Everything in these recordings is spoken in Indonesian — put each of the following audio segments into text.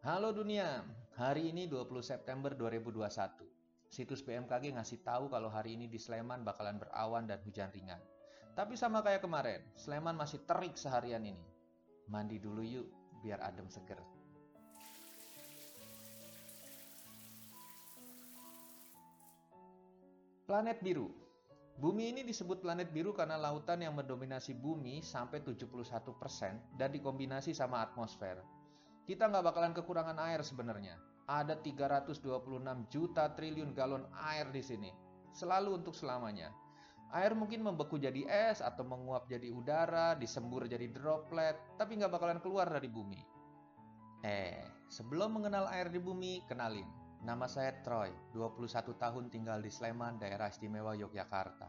Halo dunia, hari ini 20 September 2021. Situs BMKG ngasih tahu kalau hari ini di Sleman bakalan berawan dan hujan ringan. Tapi sama kayak kemarin, Sleman masih terik seharian ini. Mandi dulu yuk, biar adem seger. Planet biru. Bumi ini disebut planet biru karena lautan yang mendominasi bumi sampai 71% dan dikombinasi sama atmosfer. Kita nggak bakalan kekurangan air sebenarnya ada 326 juta triliun galon air di sini. Selalu untuk selamanya. Air mungkin membeku jadi es atau menguap jadi udara, disembur jadi droplet, tapi nggak bakalan keluar dari bumi. Eh, sebelum mengenal air di bumi, kenalin. Nama saya Troy, 21 tahun tinggal di Sleman, daerah istimewa Yogyakarta.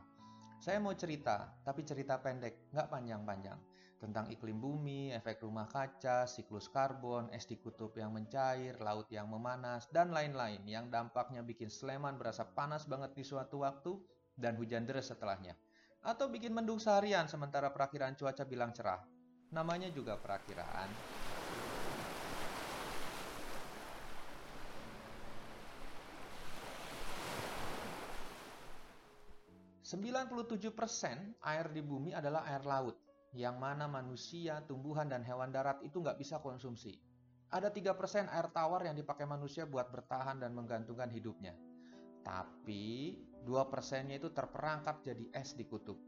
Saya mau cerita, tapi cerita pendek, nggak panjang-panjang tentang iklim bumi, efek rumah kaca, siklus karbon, es di kutub yang mencair, laut yang memanas, dan lain-lain yang dampaknya bikin Sleman berasa panas banget di suatu waktu dan hujan deras setelahnya. Atau bikin mendung seharian sementara perakiraan cuaca bilang cerah. Namanya juga perakiraan. Persen air di bumi adalah air laut yang mana manusia, tumbuhan, dan hewan darat itu nggak bisa konsumsi. Ada 3% air tawar yang dipakai manusia buat bertahan dan menggantungkan hidupnya. Tapi 2%-nya itu terperangkap jadi es di kutub.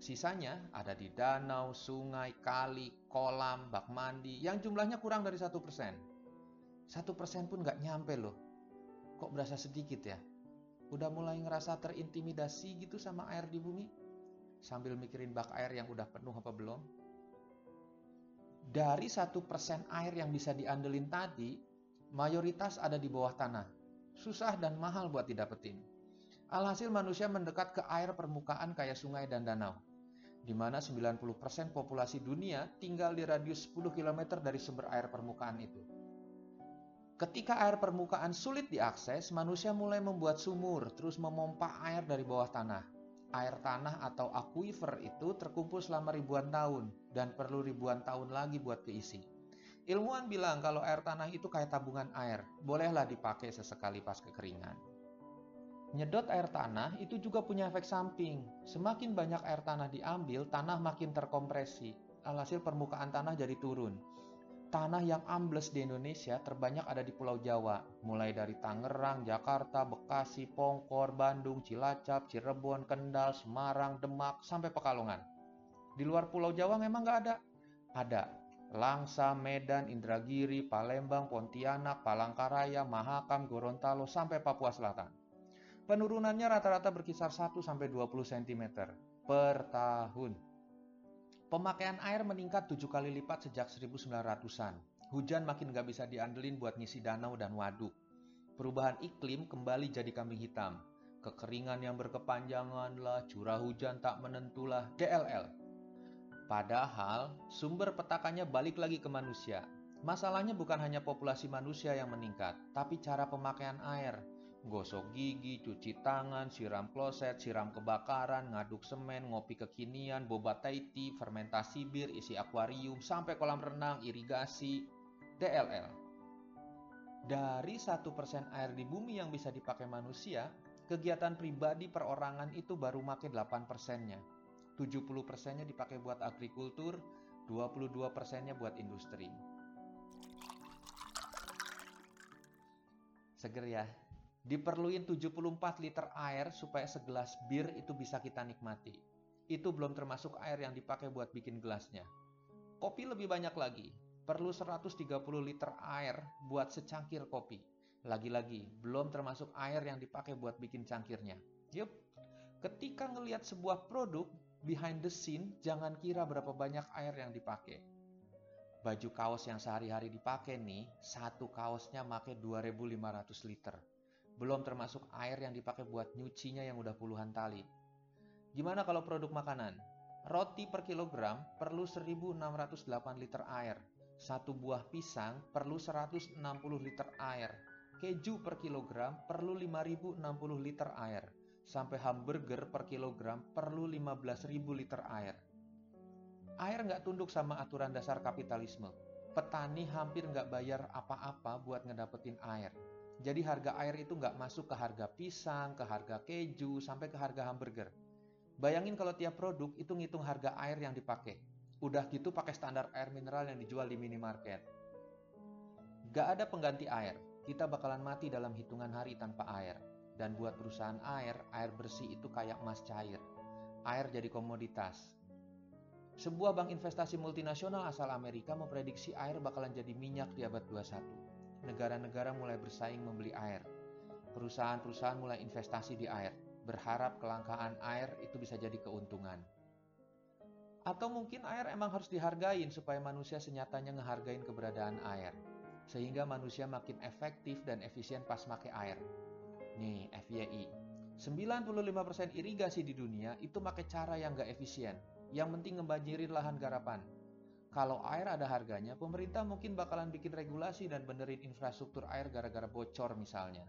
Sisanya ada di danau, sungai, kali, kolam, bak mandi yang jumlahnya kurang dari 1%. 1% pun nggak nyampe loh. Kok berasa sedikit ya? Udah mulai ngerasa terintimidasi gitu sama air di bumi? Sambil mikirin bak air yang udah penuh apa belum. Dari satu persen air yang bisa diandelin tadi, mayoritas ada di bawah tanah. Susah dan mahal buat didapetin. Alhasil manusia mendekat ke air permukaan kayak sungai dan danau. Di mana 90% populasi dunia tinggal di radius 10 km dari sumber air permukaan itu. Ketika air permukaan sulit diakses, manusia mulai membuat sumur, terus memompa air dari bawah tanah air tanah atau aquifer itu terkumpul selama ribuan tahun dan perlu ribuan tahun lagi buat keisi. Ilmuwan bilang kalau air tanah itu kayak tabungan air, bolehlah dipakai sesekali pas kekeringan. Nyedot air tanah itu juga punya efek samping. Semakin banyak air tanah diambil, tanah makin terkompresi. Alhasil permukaan tanah jadi turun. Tanah yang ambles di Indonesia terbanyak ada di Pulau Jawa, mulai dari Tangerang, Jakarta, Bekasi, Pongkor, Bandung, Cilacap, Cirebon, Kendal, Semarang, Demak, sampai Pekalongan. Di luar Pulau Jawa memang nggak ada. Ada Langsa, Medan, Indragiri, Palembang, Pontianak, Palangkaraya, Mahakam, Gorontalo, sampai Papua Selatan. Penurunannya rata-rata berkisar 1-20 cm per tahun. Pemakaian air meningkat tujuh kali lipat sejak 1900-an. Hujan makin gak bisa diandelin buat ngisi danau dan waduk. Perubahan iklim kembali jadi kambing hitam. Kekeringan yang berkepanjangan lah, curah hujan tak menentulah, DLL. Padahal sumber petakannya balik lagi ke manusia. Masalahnya bukan hanya populasi manusia yang meningkat, tapi cara pemakaian air gosok gigi, cuci tangan, siram kloset, siram kebakaran, ngaduk semen, ngopi kekinian, boba taiti, fermentasi bir, isi akuarium, sampai kolam renang, irigasi, DLL. Dari satu persen air di bumi yang bisa dipakai manusia, kegiatan pribadi perorangan itu baru make 8 persennya. 70 persennya dipakai buat agrikultur, 22 persennya buat industri. Seger ya? Diperluin 74 liter air supaya segelas bir itu bisa kita nikmati. Itu belum termasuk air yang dipakai buat bikin gelasnya. Kopi lebih banyak lagi. Perlu 130 liter air buat secangkir kopi. Lagi-lagi, belum termasuk air yang dipakai buat bikin cangkirnya. Yup, ketika ngelihat sebuah produk, behind the scene, jangan kira berapa banyak air yang dipakai. Baju kaos yang sehari-hari dipakai nih, satu kaosnya make 2500 liter. Belum termasuk air yang dipakai buat nyucinya yang udah puluhan tali. Gimana kalau produk makanan? Roti per kilogram perlu 1608 liter air. Satu buah pisang perlu 160 liter air. Keju per kilogram perlu 5060 liter air. Sampai hamburger per kilogram perlu 15.000 liter air. Air nggak tunduk sama aturan dasar kapitalisme. petani hampir nggak bayar apa-apa buat ngedapetin air. Jadi harga air itu nggak masuk ke harga pisang, ke harga keju, sampai ke harga hamburger. Bayangin kalau tiap produk itu ngitung harga air yang dipakai. Udah gitu pakai standar air mineral yang dijual di minimarket. Gak ada pengganti air. Kita bakalan mati dalam hitungan hari tanpa air. Dan buat perusahaan air, air bersih itu kayak emas cair. Air jadi komoditas. Sebuah bank investasi multinasional asal Amerika memprediksi air bakalan jadi minyak di abad 21. Negara-negara mulai bersaing membeli air. Perusahaan-perusahaan mulai investasi di air berharap kelangkaan air itu bisa jadi keuntungan. Atau mungkin air emang harus dihargain supaya manusia senyatanya ngehargain keberadaan air. Sehingga manusia makin efektif dan efisien pas make air. Nih, FYI. 95% irigasi di dunia itu pakai cara yang gak efisien. Yang penting ngebanjirin lahan garapan. Kalau air ada harganya, pemerintah mungkin bakalan bikin regulasi dan benerin infrastruktur air gara-gara bocor misalnya.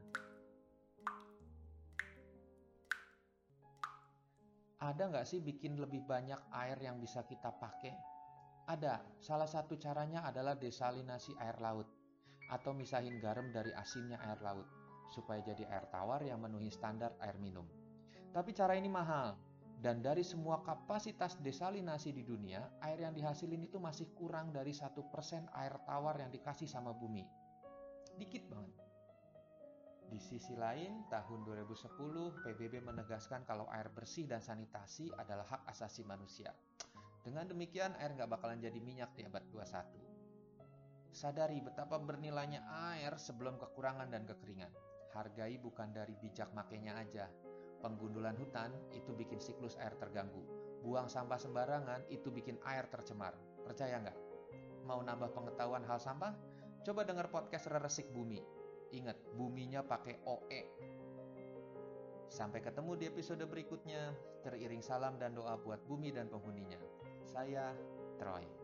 Ada nggak sih bikin lebih banyak air yang bisa kita pakai? Ada. Salah satu caranya adalah desalinasi air laut atau misahin garam dari asinnya air laut supaya jadi air tawar yang memenuhi standar air minum. Tapi cara ini mahal dan dari semua kapasitas desalinasi di dunia, air yang dihasilin itu masih kurang dari satu persen air tawar yang dikasih sama bumi. Dikit banget. Di sisi lain, tahun 2010 PBB menegaskan kalau air bersih dan sanitasi adalah hak asasi manusia. Dengan demikian, air nggak bakalan jadi minyak di abad 21. Sadari betapa bernilainya air sebelum kekurangan dan kekeringan. Hargai bukan dari bijak makainya aja. Penggundulan hutan itu bikin siklus air terganggu. Buang sampah sembarangan itu bikin air tercemar. Percaya nggak? Mau nambah pengetahuan hal sampah? Coba dengar podcast Reresik Bumi Ingat, buminya pakai OE. Sampai ketemu di episode berikutnya. Teriring salam dan doa buat bumi dan penghuninya. Saya Troy.